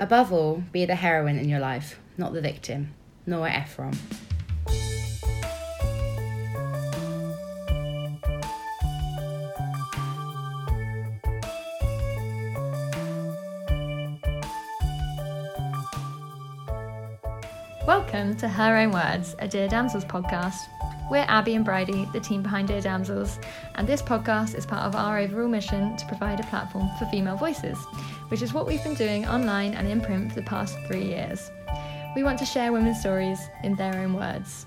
Above all, be the heroine in your life, not the victim. Nora Ephron. Welcome to Her Own Words, a Dear Damsels podcast. We're Abby and Bridie, the team behind Dear Damsels, and this podcast is part of our overall mission to provide a platform for female voices, which is what we've been doing online and in print for the past three years. We want to share women's stories in their own words.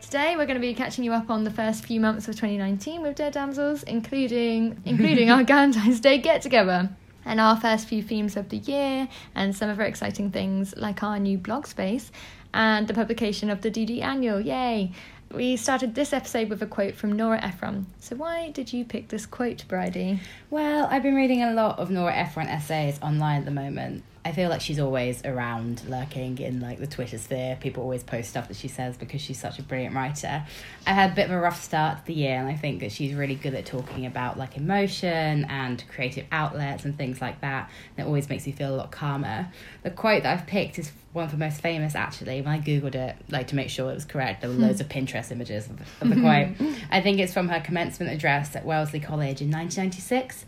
Today we're going to be catching you up on the first few months of 2019 with Dear Damsels, including including our Valentine's Day get together and our first few themes of the year and some of our exciting things like our new blog space and the publication of the DD Annual. Yay! We started this episode with a quote from Nora Ephron. So, why did you pick this quote, Bridie? Well, I've been reading a lot of Nora Ephron essays online at the moment. I feel like she's always around, lurking in like the Twitter sphere. People always post stuff that she says because she's such a brilliant writer. I had a bit of a rough start to the year, and I think that she's really good at talking about like emotion and creative outlets and things like that. And it always makes me feel a lot calmer. The quote that I've picked is one of the most famous actually. When I googled it, like to make sure it was correct, there were loads of Pinterest images of, of the quote. I think it's from her commencement address at Wellesley College in 1996.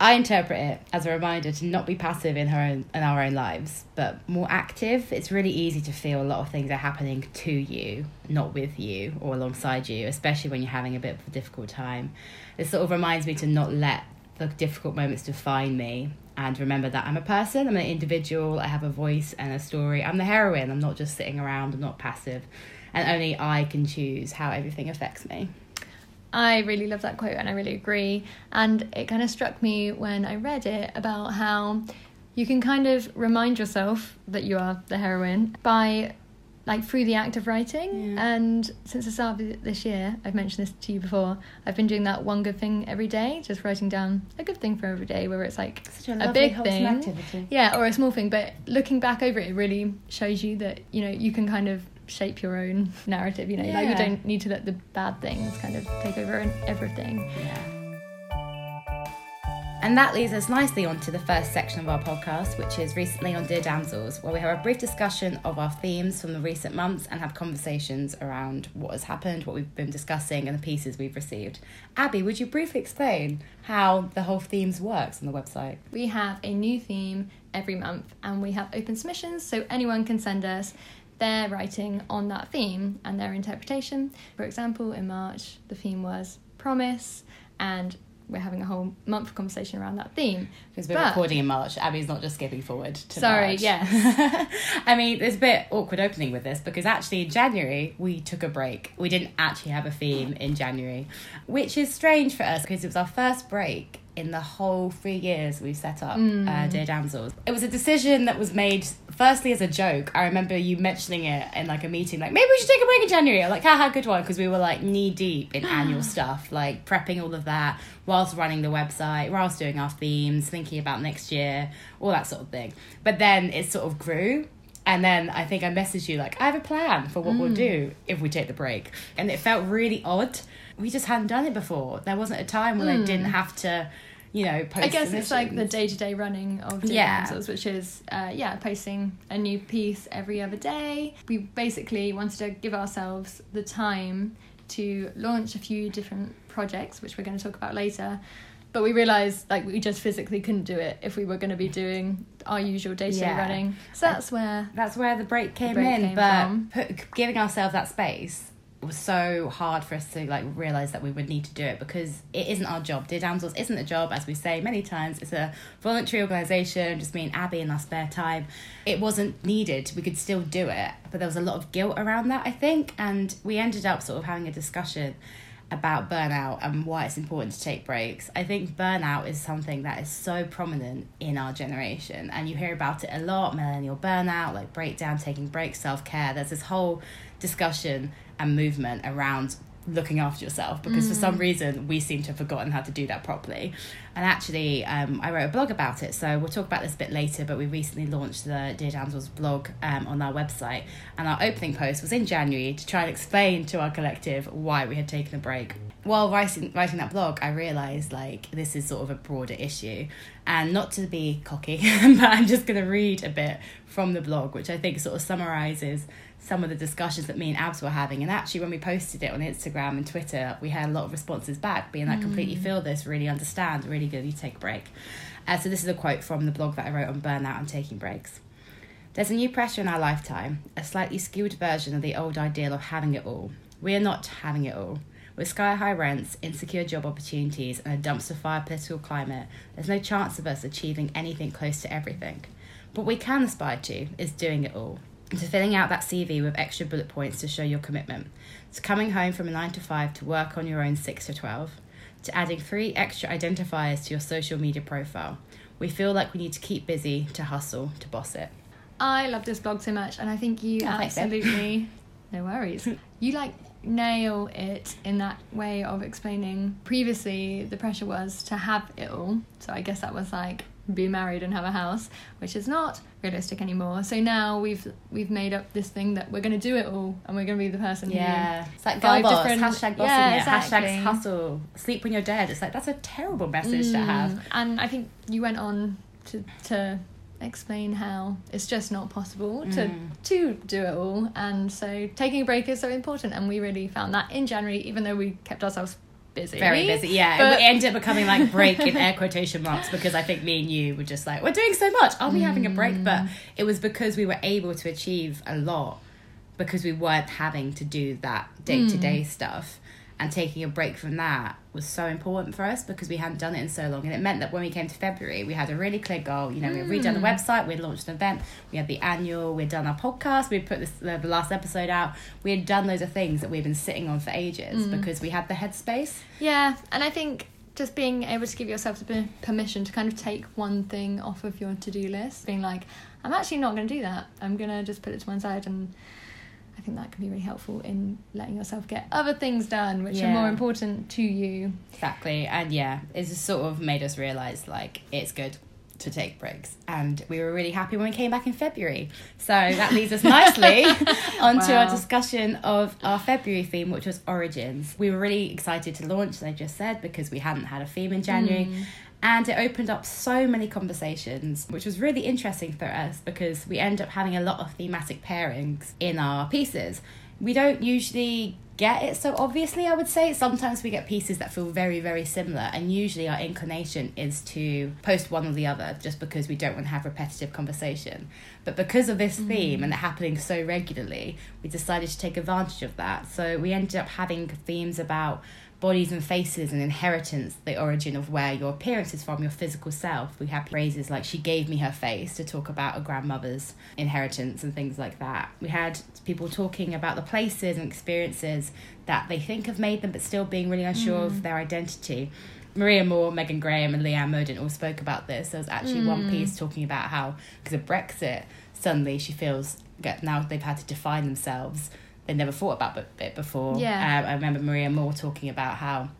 I interpret it as a reminder to not be passive in her own in our own lives, but more active. It's really easy to feel a lot of things are happening to you, not with you or alongside you, especially when you're having a bit of a difficult time. It sort of reminds me to not let the difficult moments define me and remember that I'm a person, I'm an individual, I have a voice and a story. I'm the heroine, I'm not just sitting around, I'm not passive, and only I can choose how everything affects me. I really love that quote and I really agree. And it kind of struck me when I read it about how you can kind of remind yourself that you are the heroine by like through the act of writing Yeah. and since the start of this year i've mentioned this to you before i've been doing that one good thing every day just writing down a good thing for every day whether it's like Such a, a big thing activity. yeah or a small thing but looking back over it it really shows you that you know you can kind of shape your own narrative you know like you don't need to let the bad things kind of take over and everything Yeah. And that leads us nicely on to the first section of our podcast, which is recently on Dear Damsels, where we have a brief discussion of our themes from the recent months and have conversations around what has happened, what we've been discussing, and the pieces we've received. Abby, would you briefly explain how the whole themes works on the website? we have a new theme every month and we have open submissions so anyone can send us their writing on that theme and their interpretation for example in march the theme was promise and we're having a whole month of conversation around that theme Because we're But- recording in March, Abby's not just skipping forward to Sorry, March. yes. I mean, there's a bit awkward opening with this because actually in January we took a break. We didn't actually have a theme in January, which is strange for us because it was our first break in the whole three years we've set up mm. uh, Dear Damsels. It was a decision that was made firstly as a joke. I remember you mentioning it in like a meeting, like maybe we should take a break in January. I'm like, haha, good one, because we were like knee deep in annual stuff, like prepping all of that whilst running the website, whilst doing our themes, thinking about next year, all that sort of thing. But then it sort of grew. And then I think I messaged you like, I have a plan for what we'll mm. do if we take the break. And it felt really odd. We just hadn't done it before. There wasn't a time when I didn't mm. have to, you know, post. i guess it's like the day-to-day running of Dear Yeah. Which is uh, yeah posting a new piece every other day we basically wanted to give ourselves the time to launch a few different projects which we're going to talk about later but we realized like we just physically couldn't do it if we were going to be doing our usual day-to-day running so that's where That's where the break came break in. came but put, giving ourselves that space was so hard for us to like realize that we would need to do it because it isn't our job. Dear Damsels isn't a job, as we say many times. It's a voluntary organisation, just me and Abby in our spare time. It wasn't needed. We could still do it, but there was a lot of guilt around that, I think, and we ended up sort of having a discussion about burnout and why it's important to take breaks. I think burnout is something that is so prominent in our generation, and you hear about it a lot millennial burnout, like breakdown, taking breaks, self care. There's this whole discussion and movement around looking after yourself because for some reason we seem to have forgotten how to do that properly. And actually, um, I wrote a blog about it, so we'll talk about this a bit later. But we recently launched the Dear Damsels blog um, on our website, and our opening post was in January to try and explain to our collective why we had taken a break. While writing writing that blog, I realised like this is sort of a broader issue, And not to be cocky, but I'm just going to read a bit from the blog, which I think sort of summarizes some of the discussions that me and Abs were having. And actually, when we posted it on Instagram and Twitter, we had a lot of responses back being like, completely feel this, really understand, really good, you take a break. Uh, so, this is a quote from the blog that I wrote on burnout and taking breaks. There's a new pressure in our lifetime, a slightly skewed version of the old ideal of having it all. We are not having it all. With sky high rents, insecure job opportunities, and a dumpster fire political climate, there's no chance of us achieving anything close to everything. What we can aspire to is doing it all. To filling out that CV with extra bullet points to show your commitment. To coming home from a 9 to 5 to work on your own 6 to 12. To adding three extra identifiers to your social media profile. We feel like we need to keep busy, to hustle, to boss it. I love this blog so much, and I think you Oh, absolutely. no worries. You like nail it in that way of explaining. Previously, the pressure was to have it all, so I guess that was like be married and have a house, which is not realistic anymore. So now we've we've made up this thing that we're going to do it all, and we're going to be the person. Yeah, who, it's like girl boss, different- hashtag bossing Yeah, exactly. hashtag hustle, sleep when you're dead. It's like that's a terrible message to have. Mm, And I think you went on to to explain how it's just not possible to Mm. to do it all, and so taking a break is so important. And we really found that in January, even though we kept ourselves busy, Very busy, yeah. But- it ended up becoming like break in air quotation marks because I think me and you were just like, we're doing so much. Are we having a break? But Mm. it was because we were able to achieve a lot because we weren't having to do that day to Mm. day stuff. And taking a break from that was so important for us because we hadn't done it in so long. And it meant that when we came to February, we had a really clear goal. You know, we had redone the Mm. website, we had launched an event, we had the annual, we had done our podcast, we had put this, the, the last episode out. We had done those are things that we've been sitting on for ages Mm. because we had the headspace. Yeah, and I think just being able to give yourself the permission to kind of take one thing off of your to do list, being like, I'm actually not going to do that. I'm going to just put it to one side and. I think that can be really helpful in letting yourself get other things done, which are more important to you. Exactly. And yeah, it's just sort of made us realise like it's good to take breaks. And we were really happy when we came back in February. So that leads us nicely onto our discussion of our February theme, which was origins. We were really excited to launch, as I just said, because we hadn't had a theme in January. Mm. And it opened up so many conversations, which was really interesting for us because we end up having a lot of thematic pairings in our pieces. We don't usually get it so obviously, I would say. Sometimes we get pieces that feel very, very similar, and usually our inclination is to post one or the other just because we don't want to have repetitive conversation. But because of this mm. theme and it happening so regularly, we decided to take advantage of that. So we ended up having themes about bodies and faces and inheritance, the origin of where your appearance is from, your physical self. We had phrases like she gave me her face to talk about a grandmother's inheritance and things like that. We had people talking about the places and experiences that they think have made them but still being really unsure of their identity. Maria Moore, Megan Graham, and Leanne Moden all spoke about this. There was actually one Mm. piece talking about how, because of Brexit, suddenly she feels now they've had to define themselves. They never thought about it before. Yeah. Um, I remember Maria Moore talking about how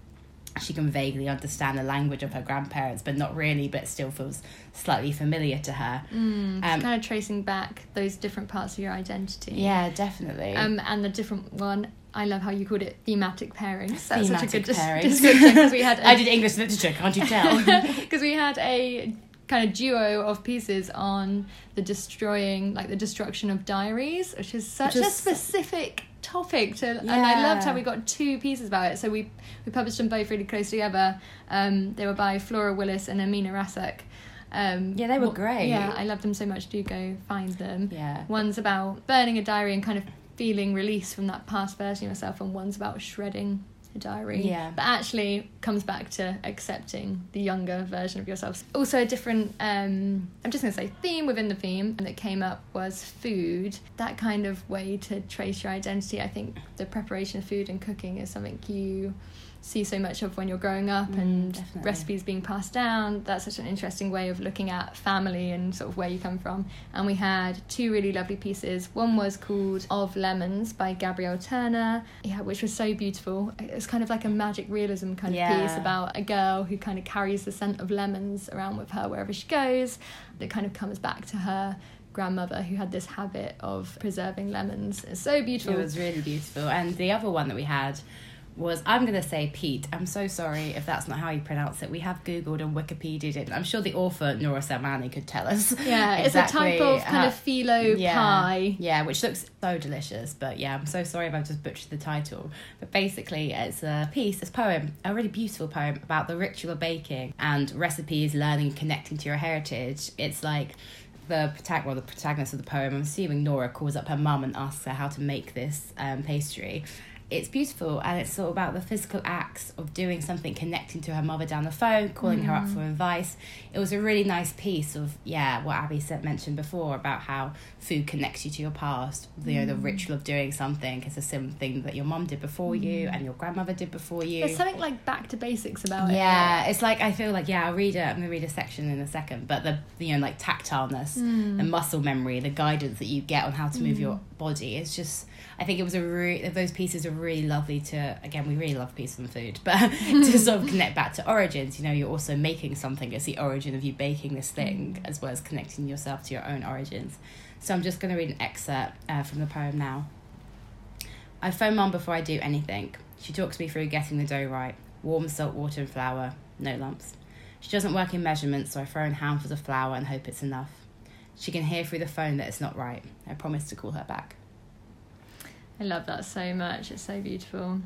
she can vaguely understand the language of her grandparents, but not really, but still feels slightly familiar to her. Mm, Um, it's kind of tracing back those different parts of your identity. Yeah, definitely. Um, and the different one, I love how you called it thematic pairings. That's Thematic such a good pairings. description because we had I a, did English literature, can't you tell? because we had a kind of duo of pieces on the destroying, like the destruction of diaries, which is such a specific topic to and I loved how we got two pieces about it. So we we published them both really close together. Um, they were by Flora Willis and Amina Rasak. Um, Yeah, they were wh- great. Yeah, I loved them so much. Do go find them. yeah. One's about burning a diary and kind of feeling release from that past version of yourself, and one's about shredding a diary. Yeah. But actually comes back to accepting the younger version of yourself. Also, a different, um, I'm just going to say, theme within the theme that came up was food. That kind of way to trace your identity. I think the preparation of food and cooking is something you see so much of when you're growing up Mm, and definitely. recipes being passed down. That's such an interesting way of looking at family and sort of where you come from. And we had two really lovely pieces. One was called Of Lemons by Gabrielle Turner, yeah, which was so beautiful. It's kind of like a magic realism kind of piece about a girl who kind of carries the scent of lemons around with her wherever she goes. That kind of comes back to her grandmother who had this habit of preserving lemons. It's so beautiful. It was really beautiful. And the other one that we had was I'm going to say Pete. I'm so sorry if that's not how you pronounce it. We have Googled and Wikipedia'd it. I'm sure the author, Nora Salmani, could tell us. Yeah, it's a type of kind of phyllo yeah, pie. Yeah, which looks so delicious. But yeah, I'm so sorry if I've just butchered the title. But basically, it's a piece, this poem, a really beautiful poem about the ritual of baking and recipes, learning, connecting to your heritage. It's like the protag- well, the protagonist of the poem, I'm assuming Nora calls up her mum and asks her how to make this um, pastry. It's beautiful and it's sort of about the physical acts of doing something, connecting to her mother down the phone, calling her up mm. for advice. It was a really nice piece of, yeah, what Abby said mentioned before about how food connects you to your past. You know, the mm. ritual of doing something is a similar thing that your mom did before you mm. and your grandmother did before you. There's something like back to basics about it. Yeah, it's like I feel like yeah, I'll read it. I'm gonna read a section in a second, but the you know like tactileness, the muscle memory, the guidance that you get on how to move your body. is just I think it was a re- those pieces are really lovely to again we really love pieces of food, but to sort of connect back to origins. You know, you're also making something. It's the origin of you baking this thing as well as connecting yourself to your own origins. So I'm just gonna read an excerpt uh, from the poem now. I phone mum before I do anything. She talks me through getting the dough right. Warm salt water and flour, no lumps. She doesn't work in measurements, so I throw in handfuls of flour and hope it's enough. She can hear through the phone that it's not right. I promise to call her back. I love that so much. It's so beautiful.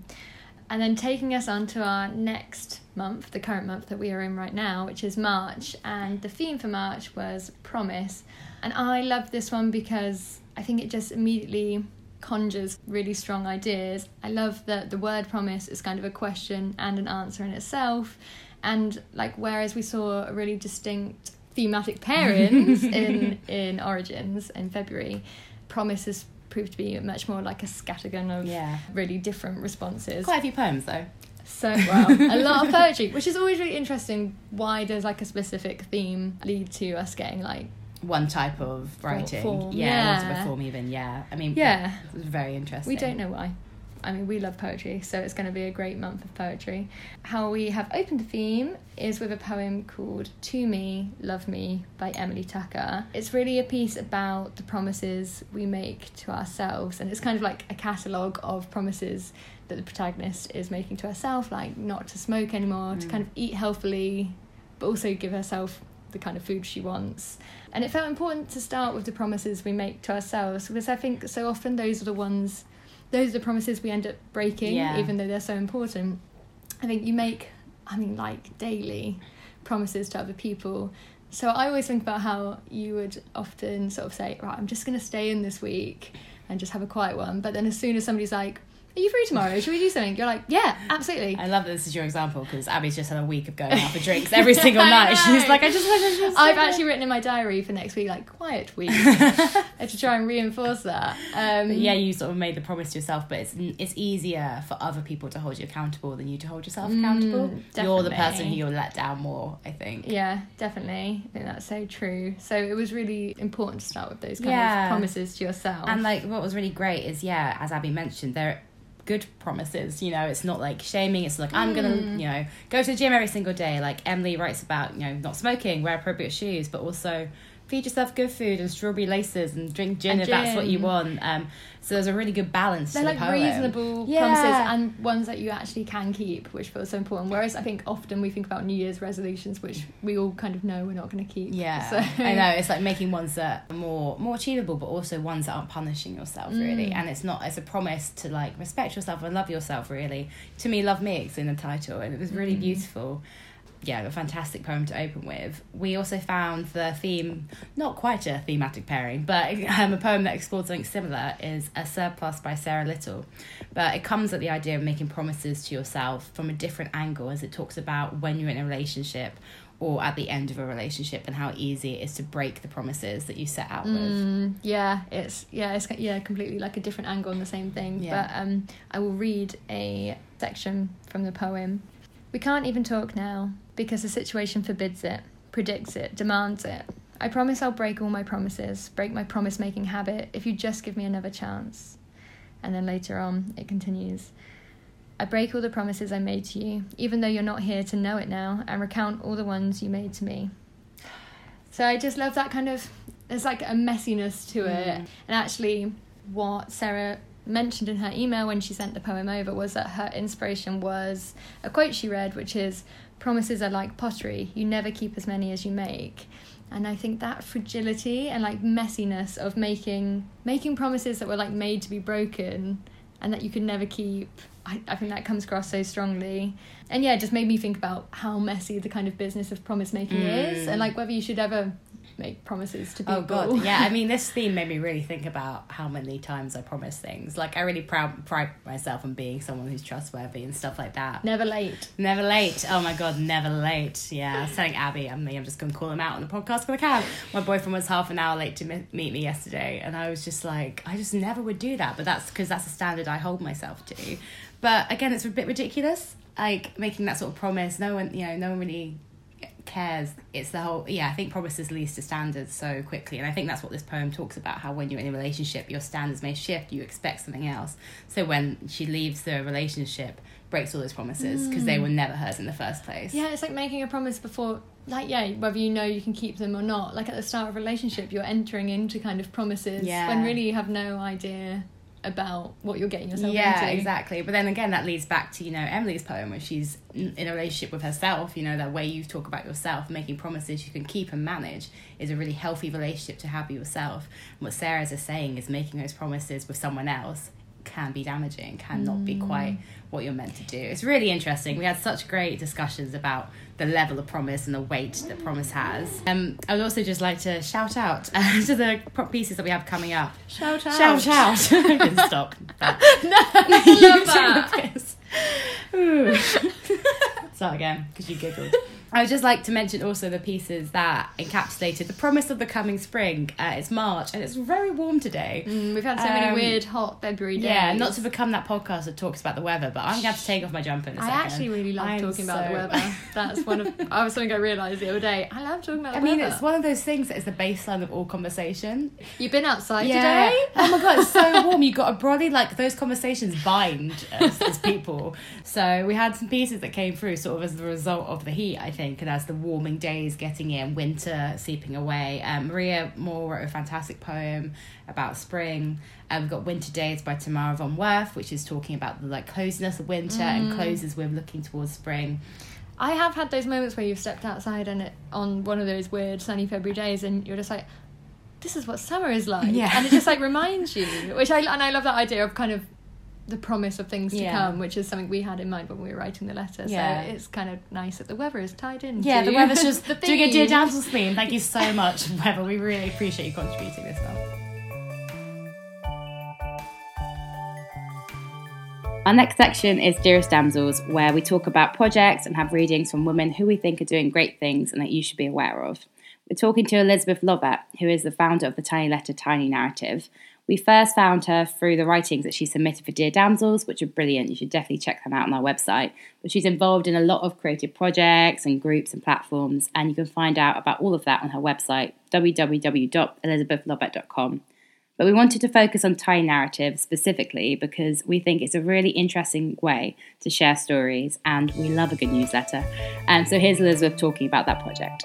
And then taking us on to our next month, the current month that we are in right now, which is March. And the theme for March was promise. And I love this one because I think it just immediately conjures really strong ideas. I love that the word promise is kind of a question and an answer in itself. And like whereas we saw a really distinct thematic pairings in in Origins in February, promise has proved to be much more like a scattergun of Yeah. really different responses. Quite a few poems though. So well, a lot of poetry, which is always really interesting. Why does like a specific theme lead to us getting like One type of writing. form, Yeah, one yeah. type of form even, yeah. I mean Yeah. it was very interesting. we don't know why. I mean, we love poetry, so it's going to be a great month of poetry. How we have opened the theme is with a poem called To Me, Love Me by Emily Tucker. It's really a piece about the promises we make to ourselves, and it's kind of like a catalogue of promises that the protagonist is making to herself, like not to smoke anymore, to Mm. kind of eat healthily, but also give herself the kind of food she wants. And it felt important to start with the promises we make to ourselves because I think so often those are the ones, those are the promises we end up breaking, Yeah. even though they're so important. I think you make, I mean, like daily promises to other people. So I always think about how you would often sort of say, right, I'm just going to stay in this week and just have a quiet one. But then as soon as somebody's like, are you free tomorrow? Should we do something? You're like, yeah, absolutely. I love that this is your example because Abby's just had a week of going out for drinks every single night. know. She's like, I just to just. I've actually written in my diary for next week, like quiet week, to try and reinforce that. Um, yeah, you sort of made the promise to yourself, but it's it's easier for other people to hold you accountable than you to hold yourself Mm, accountable. You're the person who you'll let down more, I think. yeah, definitely. I think that's so true. So it was really important to start with those kind Yeah. of promises to yourself. And like, what was really great is, yeah, as Abby mentioned, they're good promises. You know, it's not like shaming. It's like I'm gonna, Mm. you know, go to the gym every single day. Like Emily writes about, you know, not smoking, wear appropriate shoes, but also feed yourself good food and strawberry laces and drink gin And if that's what you want. Um, so there's a really good balance. they're to like the poem. reasonable Yeah. promises and ones that you actually can keep, which feels so important. Whereas I think often we think about New Year's resolutions, which we all kind of know we're not going to keep. Yeah, So- I know. It's like making ones that are more more achievable, but also ones that aren't punishing yourself really. Mm. And it's not. It's a promise to like respect yourself and love yourself. Really, to me, love me. It's in the title, and it was really Mm. beautiful. Yeah, a fantastic poem to open with. We also found the theme, not quite a thematic pairing, but um, a poem that explored something similar is A Surplus by Sarah Little. But it comes at the idea of making promises to yourself from a different angle as it talks about when you're in a relationship or at the end of a relationship and how easy it is to break the promises that you set out with. Mm, yeah, it's yeah, it's yeah, completely like a different angle on the same thing. Yeah. But um, I will read a section from the poem. We can't even talk now because the situation forbids it, predicts it, demands it. I promise I'll break all my promises, break my promise making habit if you just give me another chance. And then later on, it continues. I break all the promises I made to you, even though you're not here to know it now, and recount all the ones you made to me. So I just love that kind of there's like a messiness to it. Mm. And actually what Sarah mentioned in her email when she sent the poem over was that her inspiration was a quote she read, which is Promises are like pottery, you never keep as many as you make. And I think that fragility and like messiness of making making promises that were like made to be broken and that you could never keep I, I think that comes across so strongly and yeah it just made me think about how messy the kind of business of promise making mm. is and like whether you should ever make promises to people. Oh god, yeah. I mean, this theme made me really think about how many times I promise things. Like, I really proud pride myself on being someone who's trustworthy and stuff like that. Never late. Never late. Oh my god, never late. Yeah, I was telling Abby, I mean, I'm just gonna call him out on the podcast because I can. My boyfriend was half an hour late to meet me yesterday, and I was just like, I just never would do that. But that's because that's a standard I hold myself to. But again, it's a bit ridiculous. Like making that sort of promise. No one, you know, no one really cares it's the whole yeah i think promises leads to standards so quickly and i think that's what this poem talks about how when you're in a relationship your standards may shift you expect something else so when she leaves the relationship breaks all those promises because mm. they were never hers in the first place yeah it's like making a promise before like yeah whether you know you can keep them or not like at the start of a relationship you're entering into kind of promises yeah. when really you have no idea about what you're getting yourself yeah, into. Yeah, exactly. But then again, that leads back to you know Emily's poem, where she's in a relationship with herself. You know that way you talk about yourself, making promises you can keep and manage is a really healthy relationship to have with yourself. And what Sarah's is saying is making those promises with someone else can be damaging, can not be quite mm. What you're meant to do. It's really interesting. We had such great discussions about the level of promise and the weight that promise has. Um, I would also just like to shout out uh, to the pieces that we have coming up. Shout out. Shout out. I can stop. But no, I love that. Start again because you giggled. I would just like to mention also the pieces that encapsulated the promise of the coming spring. Uh, it's March and it's very warm today. Mm, we've had so um, many weird hot February days. Yeah, not to become that podcast that talks about the weather, but I'm going to have to take off my jumper in a I second. actually really love talking so... about the weather. That's one of I was something I realised the other day. I love talking about. I mean, weather. it's one of those things that is the baseline of all conversation. You've been outside yeah. today. oh my god, it's so warm. You got a body like those conversations bind us as people. So we had some pieces that came through sort of as the result of the heat, I think, and as the warming days getting in, winter seeping away. Um, Maria Moore wrote a fantastic poem about spring. Um, we've got Winter Days by Tamara von Werth, which is talking about the like coziness of winter mm. and closes with looking towards spring. I have had those moments where you've stepped outside and it, on one of those weird sunny February days, and you're just like, "This is what summer is like," yeah. and it just like reminds you. Which I and I love that idea of kind of the promise of things to come, which is something we had in mind when we were writing the letter. Yeah. So it's kind of nice that the weather is tied in. Yeah, the weather's just the doing a Dear Damsels theme. Thank you so much, Weather. We really appreciate you contributing this month. Our next section is Dearest Damsels, where we talk about projects and have readings from women who we think are doing great things and that you should be aware of. We're talking to Elizabeth Lovett, who is the founder of the Tiny Letter Tiny Narrative, we first found her through the writings that she submitted for Dear Damsels, which are brilliant. You should definitely check them out on our website. But she's involved in a lot of creative projects and groups and platforms, and you can find out about all of that on her website, www.elizabethlovett.com. But we wanted to focus on tiny narrative specifically because we think it's a really interesting way to share stories, and we love a good newsletter. And so here's Elizabeth talking about that project.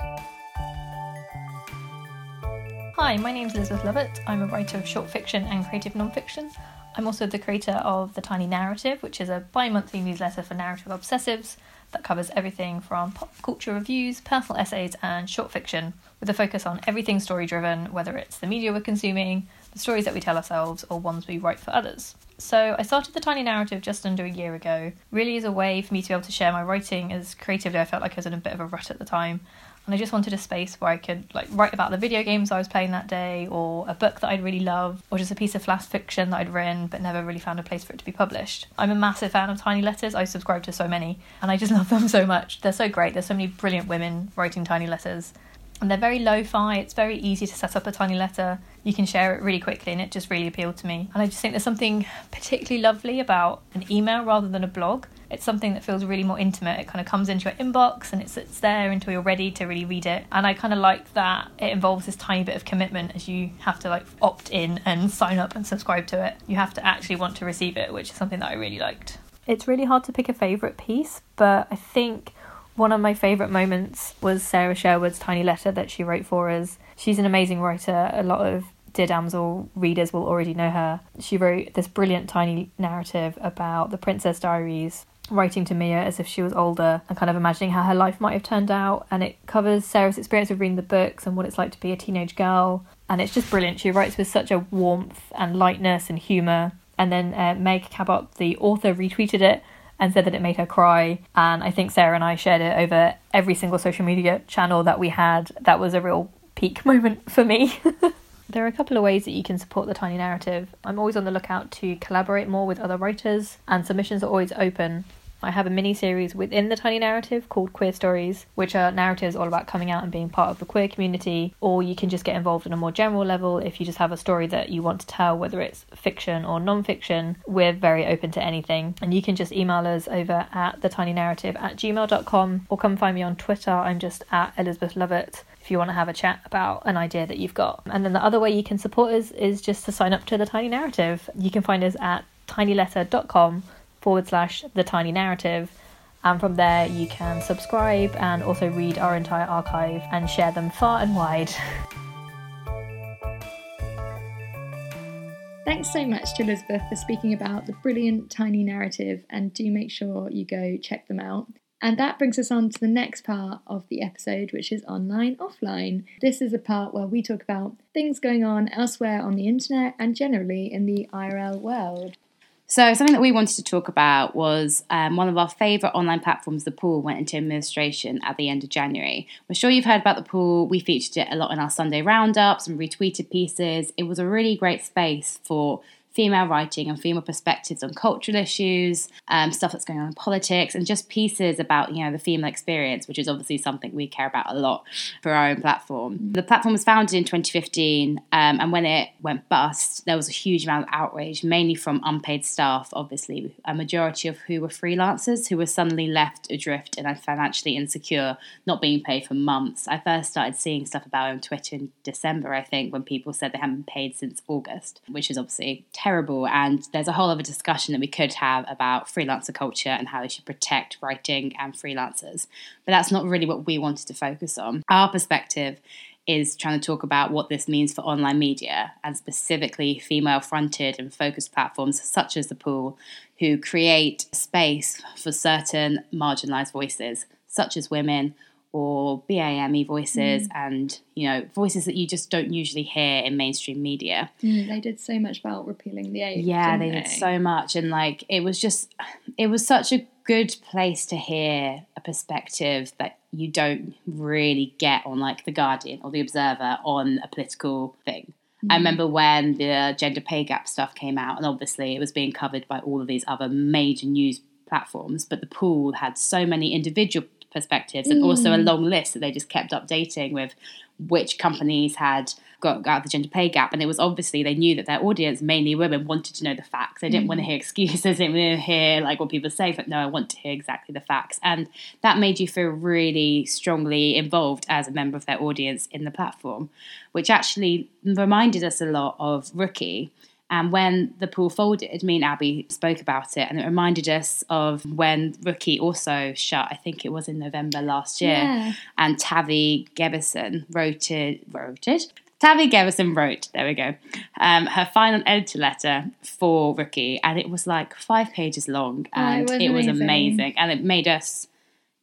Hi, my name is Elizabeth Lovett. I'm a writer of short fiction and creative non-fiction. I'm also the creator of The Tiny Narrative, which is a bi monthly newsletter for narrative obsessives that covers everything from pop culture reviews, personal essays, and short fiction, with a focus on everything story driven, whether it's the media we're consuming, the stories that we tell ourselves, or ones we write for others. So, I started The Tiny Narrative just under a year ago, really as a way for me to be able to share my writing as creatively I felt like I was in a bit of a rut at the time and I just wanted a space where I could like write about the video games I was playing that day, or a book that I'd really love, or just a piece of flash fiction that I'd written but never really found a place for it to be published. I'm a massive fan of tiny letters. I subscribe to so many, and I just love them so much. They're so great. There's so many brilliant women writing tiny letters, and they're very lo-fi. It's very easy to set up a tiny letter. You can share it really quickly, and it just really appealed to me. And I just think there's something particularly lovely about an email rather than a blog it's something that feels really more intimate. It kind of comes into your inbox and it sits there until you're ready to really read it. And I kind of like that it involves this tiny bit of commitment as you have to like opt in and sign up and subscribe to it. You have to actually want to receive it, which is something that I really liked. It's really hard to pick a favourite piece, but I think one of my favourite moments was Sarah Sherwood's tiny letter that she wrote for us. She's an amazing writer. A lot of Dear Damsel readers will already know her. She wrote this brilliant tiny narrative about the Princess Diaries writing to Mia as if she was older and kind of imagining how her life might have turned out. And it covers Sarah's experience of reading the books and what it's like to be a teenage girl. And it's just brilliant. She writes with such a warmth and lightness and humour. And then uh, Meg Cabot, the author, retweeted it and said that it made her cry. And I think Sarah and I shared it over every single social media channel that we had. That was a real peak moment for me. There are a couple of ways that you can support the tiny narrative. I'm always on the lookout to collaborate more with other writers, and submissions are always open. I have a mini series within the Tiny Narrative called Queer Stories, which are narratives all about coming out and being part of the queer community, or you can just get involved on a more general level if you just have a story that you want to tell, whether it's fiction or non fiction. We're very open to anything, and you can just email us over at thetinynarrative at gmail.com or come find me on Twitter. I'm just at Elizabeth Lovett if you want to have a chat about an idea that you've got. And then the other way you can support us is just to sign up to the Tiny Narrative. You can find us at tinyletter.com forward slash the tiny narrative. And from there, you can subscribe and also read our entire archive and share them far and wide. Thanks so much to Elizabeth for speaking about the brilliant tiny narrative, and do make sure you go check them out. And that brings us on to the next part of the episode, which is online offline. This is a part where we talk about things going on elsewhere on the internet and generally in the IRL world. So, something that we wanted to talk about was um, one of our favourite online platforms, The Pool, went into administration at the end of January. We're sure you've heard about The Pool. We featured it a lot in our Sunday roundups and retweeted pieces. It was a really great space for female writing and female perspectives on cultural issues, um, stuff that's going on in politics, and just pieces about you know the female experience, which is obviously something we care about a lot for our own platform. The platform was founded in 2015, um, and when it went bust, there was a huge amount of outrage, mainly from unpaid staff, obviously, a majority of who were freelancers who were suddenly left adrift and financially insecure, not being paid for months. I first started seeing stuff about it on Twitter in December, I think, when people said they hadn't been paid since August, which is obviously. And there's a whole other discussion that we could have about freelancer culture and how we should protect writing and freelancers. But that's not really what we wanted to focus on. Our perspective is trying to talk about what this means for online media and specifically female fronted and focused platforms such as The Pool, who create space for certain marginalised voices, such as women, or BAME voices mm. and you know voices that you just don't usually hear in mainstream media. Mm, they did so much about repealing the eighth. Yeah, they, they did so much, and like it was just it was such a good place to hear a perspective that you don't really get on like the Guardian or the Observer on a political thing. Mm. I remember when the gender pay gap stuff came out, and obviously it was being covered by all of these other major news platforms, but the pool had so many individual perspectives and mm. also a mm. long list that they just kept updating with which companies had got, got the gender pay gap and it was obviously they knew that their audience mainly women wanted to know the facts they didn't mm. want to hear excuses they didn't want to hear like what people say but no i want to hear exactly the facts and that made you feel really strongly involved as a member of their audience in the platform which actually reminded us a lot of rookie and when the pool folded, me and Abby spoke about it, and it reminded us of when Rookie also shut. I think it was in November last year, yeah. and Tavi Gevinson wrote it. Wrote it. Tavi Gevinson wrote, there we go, um, her final editor letter for Rookie, and it was like five pages long, and oh, it, was, it was amazing. amazing. and it made us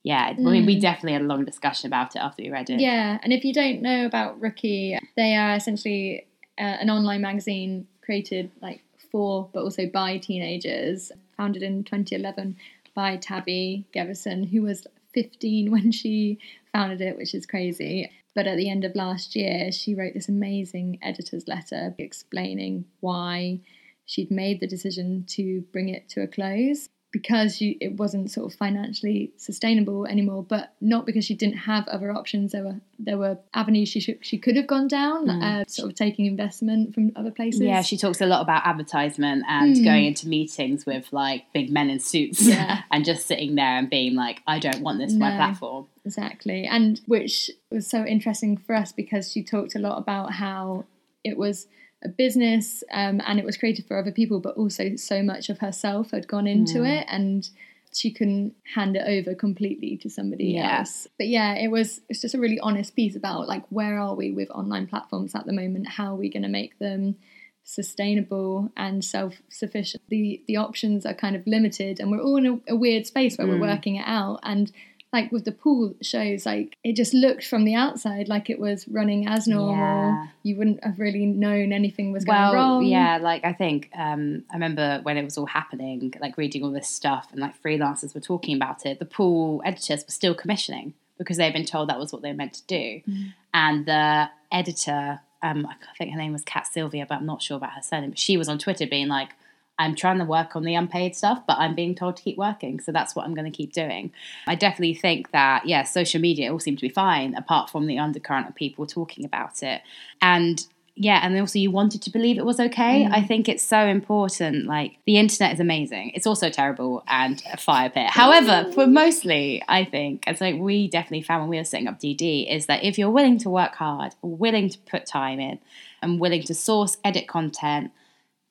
yeah, mm. I mean, we definitely had a long discussion about it after we read it. Yeah, and if you don't know about Rookie, they are essentially uh, an online magazine created like for but also by teenagers, founded in 2011 by Tavi Gevinson, who was 15 when she founded it, which is crazy. But at the end of last year, she wrote this amazing editor's letter explaining why she'd made the decision to bring it to a close because she, it wasn't sort of financially sustainable anymore, but not because she didn't have other options. There were there were avenues she should, she could have gone down, mm. uh, sort of taking investment from other places. Yeah, she talks a lot about advertisement and mm. going into meetings with like big men in suits, yeah. and just sitting there and being like, I don't want this no, my platform. Exactly, and which was so interesting for us because she talked a lot about how it was a business um, and it was created for other people, but also so much of herself had gone into mm. it. And she couldn't hand it over completely to somebody Yeah. else. But yeah, it was it's just a really honest piece about like where are we with online platforms at the moment? How are we going to make them sustainable and self-sufficient? The the options are kind of limited, and we're all in a, a weird space where Mm. we're working it out. And like with the pool shows, like it just looked from the outside like it was running as normal. Yeah. You wouldn't have really known anything was going well, wrong. yeah, like I think um, I remember when it was all happening, like reading all this stuff, and like freelancers were talking about it. The pool editors were still commissioning because they'd been told that was what they were meant to do, Mm. and the editor, um, I think her name was Kat Sylvia, but I'm not sure about her surname. But she was on Twitter being like. I'm trying to work on the unpaid stuff, but I'm being told to keep working. So that's what I'm going to keep doing. I definitely think that, yeah, social media all seemed to be fine, apart from the undercurrent of people talking about it. And yeah, and also you wanted to believe it was okay. Mm. I think it's so important. Like the internet is amazing. It's also terrible and a fire pit. However, mm. for mostly, I think, as like we definitely found when we were setting up DD, is that if you're willing to work hard, willing to put time in, and willing to source, edit content,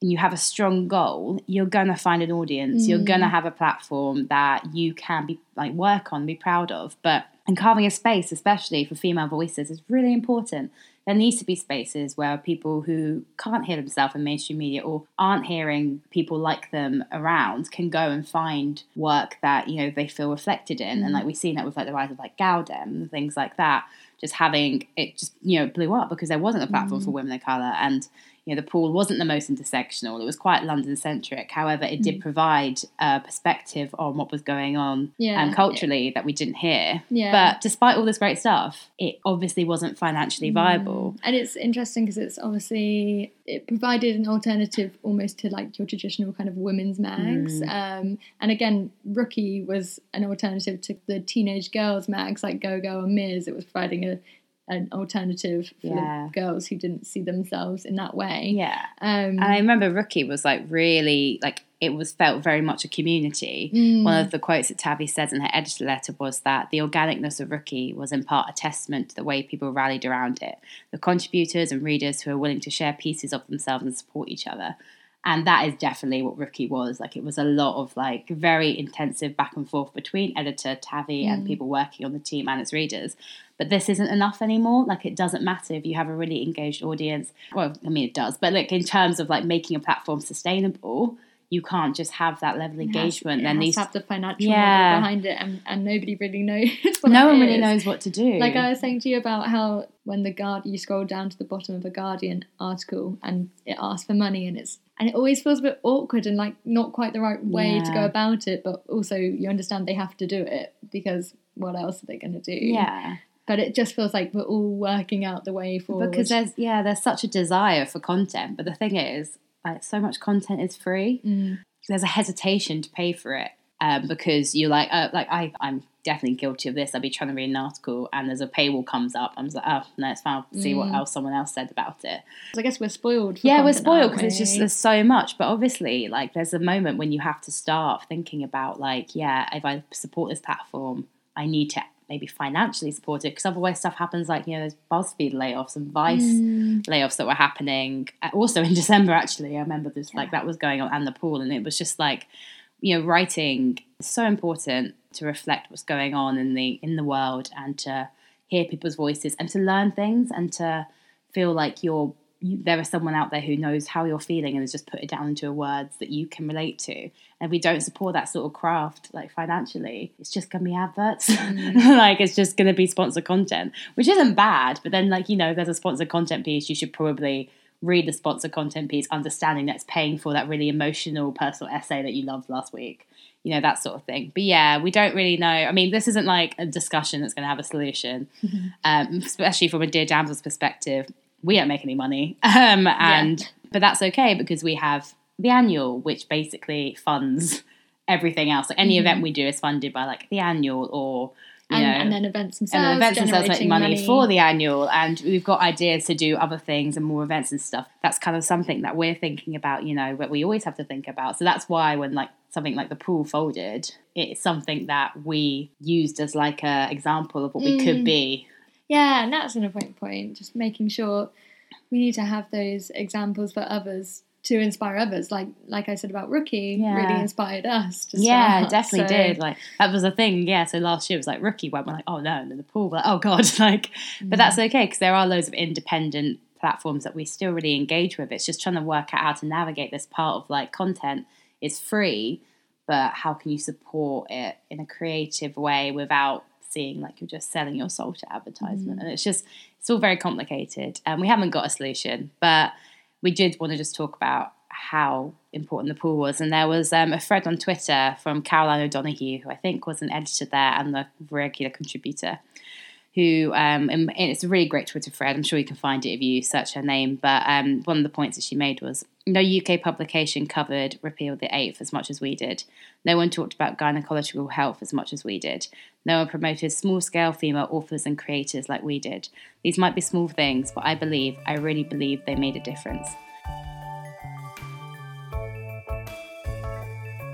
and you have a strong goal, you're gonna find an audience. You're mm. gonna have a platform that you can be like work on, be proud of. But and carving a space, especially for female voices, is really important. There needs to be spaces where people who can't hear themselves in mainstream media or aren't hearing people like them around can go and find work that you know they feel reflected in. And mm. like we've seen that with like the rise of like gal-dem and things like that. Just having it just you know blew up because there wasn't a platform for mm. women of color and you know, the pool wasn't the most intersectional. It was quite London centric. However, it did provide a perspective on what was going on Yeah. um, culturally that we didn't hear. Yeah. But despite all this great stuff, it obviously wasn't financially viable. And it's interesting because it's obviously it provided an alternative almost to like your traditional kind of women's mags. Mm. Um, and again, Rookie was an alternative to the teenage girls mags like Go Go and Mizz. It was providing a an alternative for Yeah. the girls who didn't see themselves in that way. Yeah. Um, And I remember Rookie was like really like it was felt very much a community. Mm. One of the quotes that Tavi says in her editor letter was that the organicness of Rookie was in part a testament to the way people rallied around it, the contributors and readers who are willing to share pieces of themselves and support each other. And that is definitely what Rookie was. Like it was a lot of like very intensive back and forth between editor, Tavi, and people working on the team and its readers. But this isn't enough anymore. Like it doesn't matter if you have a really engaged audience. Well, I mean it does, but like in terms of like making a platform sustainable, you can't just have that level of it has- engagement. it has to have the financial Yeah. model behind it, and, and nobody really knows. what no one really knows what to do. Like I was saying to you about how when the guard you scroll down to the bottom of a Guardian article and it asks for money and it's and it always feels a bit awkward and like not quite the right way to go about it, but also you understand they have to do it because what else are they going to do? yeah. But it just feels like we're all working out the way forward. because there's yeah there's such a desire for content but the thing is like so much content is free Mm. there's a hesitation to pay for it um, because you're like uh, like I I'm definitely guilty of this I'll be trying to read an article and there's a paywall comes up I'm just like oh no it's fine I'll see what Mm. else someone else said about it So I guess we're spoiled. Yeah we're spoiled because it's just there's so much but obviously like there's a moment when you have to start thinking about like yeah if i support this platform i need to maybe financially supported because otherwise stuff happens like you know there's buzzfeed layoffs and vice Mm. layoffs that were happening uh, also in december actually i remember this like that was going on and the pool and it was just like you know writing is so important to reflect what's going on in the in the world and to hear people's voices and to learn things and to feel like you're you, there is someone out there who knows how you're feeling and has just put it down into words that you can relate to. And if we don't support that sort of craft, like financially, it's just going to be adverts. like it's just going to be sponsored content, which isn't bad. But then, like you know, there's a sponsored content piece. You should probably read the sponsored content piece, understanding that it's paying for that really emotional personal essay that you loved last week. You know that sort of thing. But yeah, we don't really know. I mean, this isn't like a discussion that's going to have a solution, um, especially from a Dear Damsel's perspective we don't make any money. Um, and but that's okay because we have the annual which basically funds everything else. Like any event we do is funded by like the annual or you and, know and then events themselves, and then events themselves make generating money, for the annual. And we've got ideas to do other things and more events and stuff. That's kind of something that we're thinking about you know but we always have to think about. So that's why when like something like the pool folded it's something that we used as like a example of what we could Mm. be Yeah, and that's an important point. Just making sure we need to have those examples for others to inspire others. Like like I said about Rookie, Yeah. really inspired us. Yeah, start. definitely So- did. Like that was a thing. Yeah. So last year was like rookie went. We're like, oh no, and then the pool. We're like, oh god. Like, but that's mm-hmm. okay because there are loads of independent platforms that we still really engage with. It's just trying to work out how to navigate this part of like content is free, but how can you support it in a creative way without seeing like you're just selling your soul to advertisement? And it's just it's all very complicated. And we haven't got a solution, but we did want to just talk about how important the pool was. And there was um, a thread on Twitter from Caroline O'Donoghue, who I think was an editor there and the regular contributor, who, um, and it's a really great Twitter thread. I'm sure you can find it if you search her name. But um, one of the points that she made was no UK publication covered repeal the eighth as much as we did. No one talked about gynecological health as much as we did. No one promoted small scale female authors and creators like we did. These might be small things, but I believe, I really believe they made a difference.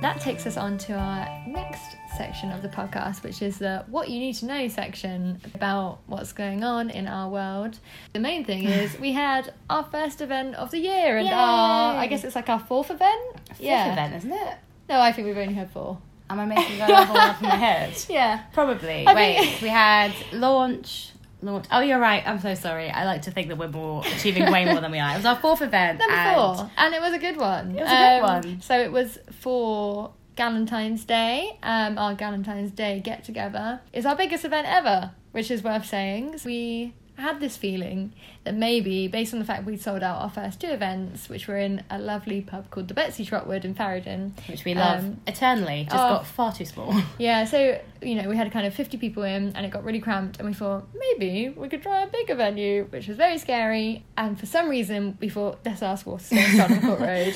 That takes us on to our next section of the podcast, which is the What You Need to Know section about what's going on in our world. The main thing is we had our first event of the year and Yay! our, I guess it's like our fourth event? Fifth event, isn't it? No, I think we've only had four. Am I making that all up in my head? Yeah. Probably. I Wait, we had launch. Launch. Oh, you're right. I'm so sorry. I like to think that we're more achieving way more than we are. It was our fourth event. Number and four. And it was a good one. It was a good Um, one. So it was for Galentine's Day, um, our Galentine's Day get together. is our biggest event ever, which is worth saying. We had this feeling that maybe, based on the fact we'd sold out our first two events, which were in a lovely pub called the Betsy Trotwood in Farringdon. which we love Um, eternally, just oh. got far too small. Yeah, so, you know, we had kind of 50 people in and it got really cramped, and we thought maybe we could try a bigger venue, which was very scary. And for some reason, we thought, let's ask Waterstones on Court Road.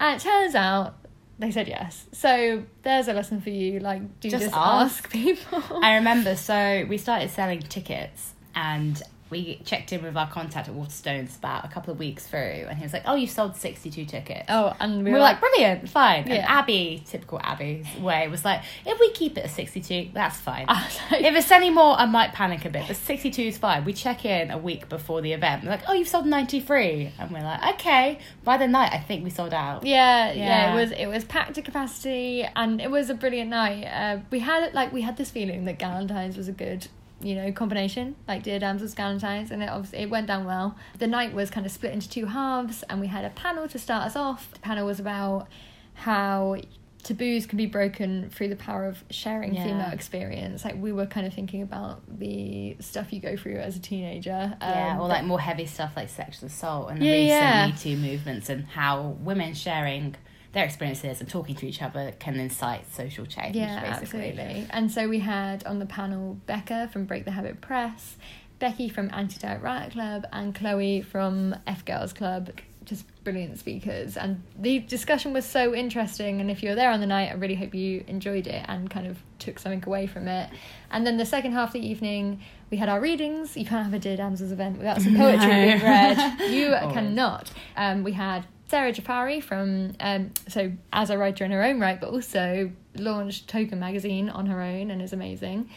And it turns out they said yes. So there's a lesson for you like, do Just just, ask. ask people. I remember, so we started selling tickets and we checked in with our contact at Waterstones about a couple of weeks through, and he was like, "Oh, you've sold sixty-two tickets." oh, and we were like, "Brilliant, fine." And Abby, typical Abby's way, was like, "If we keep it at sixty-two, that's fine." Like- if it's any more, I might panic a bit, but 62 is fine. We check in a week before the event. They're like, oh, you've sold 93. And we're like, okay. By the night, I think we sold out. Yeah, yeah, Yeah. it was it was packed to capacity, and it was a brilliant night. Uh, we had like we had this feeling that Galentine's was a good, you know, combination, like Dear Damsels Galentine's, and it obviously it went down well. The night was kind of split into two halves, and we had a panel to start us off. The panel was about how taboos can be broken through the power of sharing Yeah. female experience. Like we were kind of thinking about the stuff you go through as a teenager. Yeah, um, or like more heavy stuff like sexual assault and the Yeah, recent yeah. Me Too movements and how women sharing their experiences and talking to each other can incite social change. Yeah, basically. absolutely. And so we had on the panel Becca from Break the Habit Press, Becky from Anti Diet Riot Club, and Chloe from F Girls Club. Just brilliant speakers. And the discussion was so interesting. And if you were there on the night, I really hope you enjoyed it and kind of took something away from it. And then the second half of the evening, we had our readings. You can't have a Dear Damsels event without some poetry No. being read. You cannot. Um, we had Sara Jafari from, um, so as a writer in her own right, but also launched Token magazine on her own and is amazing.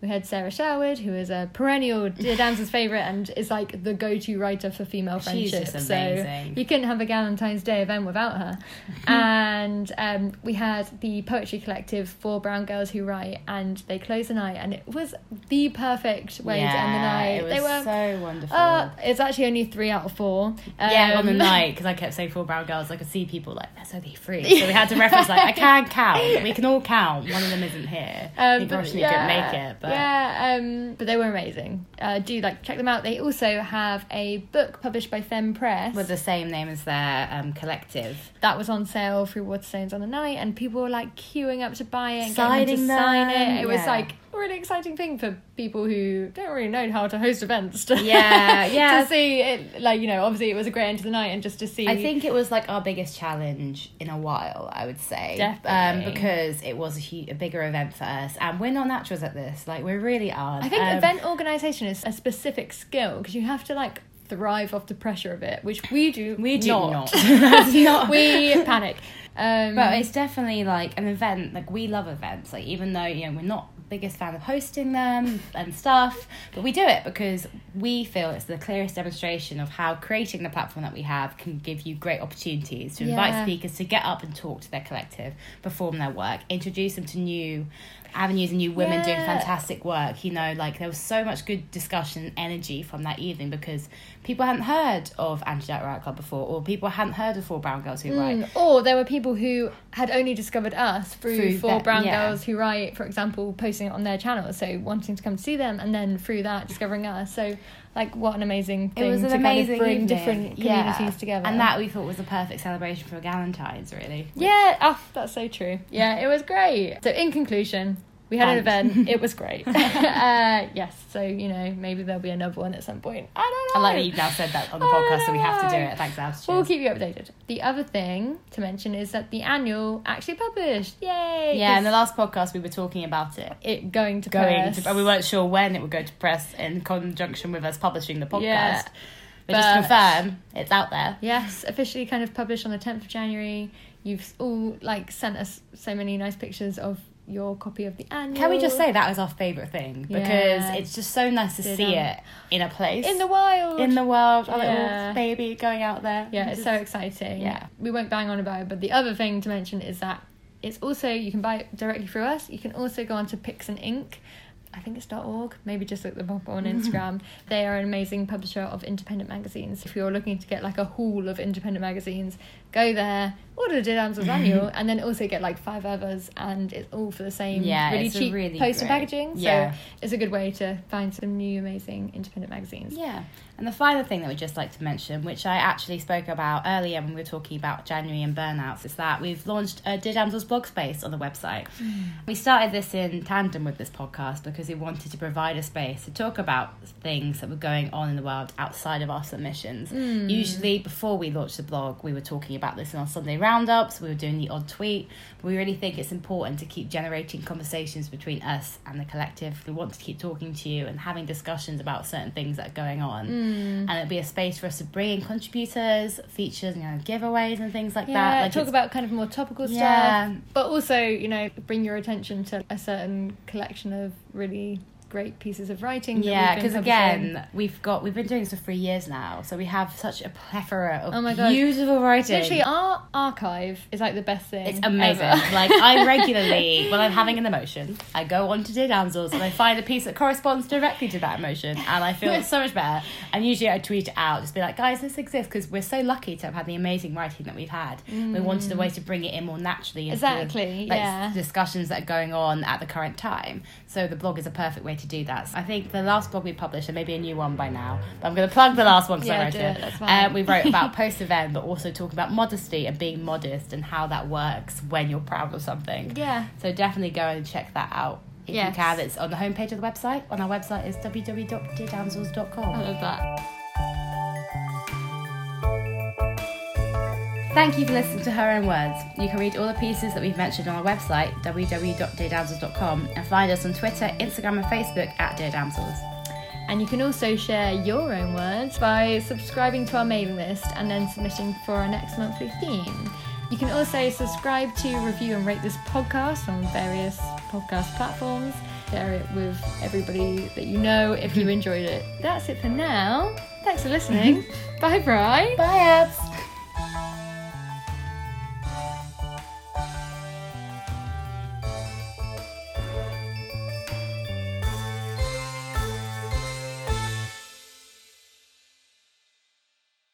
We had Sarah Sherwood, who is a perennial Dear Damsel's favourite and is like the go to writer for female friendships. She's friendship. So amazing. you couldn't have a Valentine's Day event without her. and um, we had the poetry collective Four Brown Girls Who Write, and they closed the night, and it was the perfect way to end the night. It was they were. so wonderful. uh, it's actually only three out of four. yeah, on the Um, night because I kept saying four brown girls. I could see people like there's only three, so we had to reference like I can count. We can all count. One of them isn't here. Think but Roshni couldn't make it, but yeah, um, but they were amazing. Uh, do like check them out. They also have a book published by Femme Press with the same name as their um, collective. that was on sale through Waterstones on the night, and people were like queuing up to buy it and getting them Signing to sign it. It was like really exciting thing for people who don't really know how to host events. To, Yeah, yeah. to see it, like you know, obviously it was a great end to the night, and just to see. I think it was like our biggest challenge in a while. I would say, Definitely. um, because it was a, hu- a bigger event for us, and we're not naturals at this. Like we really are. I think Um, event organisation is a specific skill because you have to like thrive off the pressure of it, which we do. We do not. not. Not. we panic. Um, But it's definitely like an event. Like we love events. Like even though you know we're not biggest fan of hosting them and stuff, but we do it because we feel it's the clearest demonstration of how creating the platform that we have can give you great opportunities to invite Yeah. speakers to get up and talk to their collective, perform their work, introduce them to new avenues and new women doing fantastic work. You know, like there was so much good discussion energy from that evening because people hadn't heard of Anti-Jack Riot Club before, or people hadn't heard of Four Brown Girls Who Write. Mm, Or there were people who had only discovered us through, Through Four that- Brown yeah. Girls Who Write, for example, posting it on their channel. So wanting to come to see them and then through that discovering us. So, like, what an amazing It thing was an to amazing kind of bring evening. different Yeah. communities together. and that we thought was a perfect celebration for Galentine's, really. Yeah, oh, that's so true. Yeah, it was great. So, in conclusion, we had an event. It was great. uh, yes, so you know maybe there'll be another one at some point. I don't know. I like that you've now said that on the I podcast, so we have to do it. Thanks, Abs. We'll keep you updated. The other thing to mention is that the annual actually published. Yay! Yeah, in the last podcast we were talking about it. it going to Going press. to, but we weren't sure when it would go to press in conjunction with us publishing the podcast. Yeah. but, just to confirm, it's out there. Yes, officially kind of published on the 10th of January. You've all like sent us so many nice pictures of your copy of the annual. Can we just say that was our favourite thing? Because Yeah. it's just so nice to Did, see um, it in a place. in the wild? in the world, our Yeah. little baby going out there. Yeah, it's so exciting. Yeah. We won't bang on about it, but the other thing to mention is that it's also you can buy it directly through us. You can also go onto Pix and Ink. I think it's dot .org. Maybe just look them up on Instagram. they are an amazing publisher of independent magazines. If you're looking to get like a haul of independent magazines, go there, order the Damsels Annual, and then also get like five others, and it's all for the same Yeah, really cheap really poster great- packaging. So yeah. it's a good way to find some new amazing independent magazines. Yeah. And the final thing that we'd just like to mention, which I actually spoke about earlier when we were talking about January and burnouts, is that we've launched a Dear Damsels blog space on the website. We started this in tandem with this podcast because we wanted to provide a space to talk about things that were going on in the world outside of our submissions. Hmm. Usually, before we launched the blog, we were talking about this in our Sunday roundups, we were doing the odd tweet. We really think it's important to keep generating conversations between us and the collective. We want to keep talking to you and having discussions about certain things that are going on mm. and it'd be a space for us to bring in contributors, features, you know, giveaways and things like Yeah, that. Like talk about kind of more topical Yeah. stuff, but also you know bring your attention to a certain collection of really great pieces of writing. yeah, because again, we've got we've been doing this for three years now, so we have such a plethora of Oh my God. beautiful writing. literally our archive is like the best thing. It's amazing. like I regularly, when I'm having an emotion, I go onto Dear Damsels and I find a piece that corresponds directly to that emotion, and I feel so much better. And usually I tweet it out, just be like, guys, this exists because we're so lucky to have had the amazing writing that we've had. We wanted a mm. way to bring it in more naturally. into, Exactly, like, yeah. Discussions that are going on at the current time. So the blog is a perfect way to do that. I think the last blog we published, and maybe a new one by now, but I'm going to plug the last one because Yeah, I wrote do it. it. Uh, we wrote about post event, but also talking about modesty and being modest and how that works when you're proud of something. yeah. So definitely go and check that out if Yes. you can. It's on the homepage of the website. On our website is I love that. Thank you for listening to Her Own Words. You can read all the pieces that we've mentioned on our website, www.deardamsels.com, and find us on Twitter, Instagram, and Facebook at Dear Damsels. And you can also share your own words by subscribing to our mailing list and then submitting for our next monthly theme. You can also subscribe to, review, and rate this podcast on various podcast platforms. Share it with everybody that you know if you enjoyed it. That's it for now. Thanks for listening. Bye, Bri. Bye, Abs!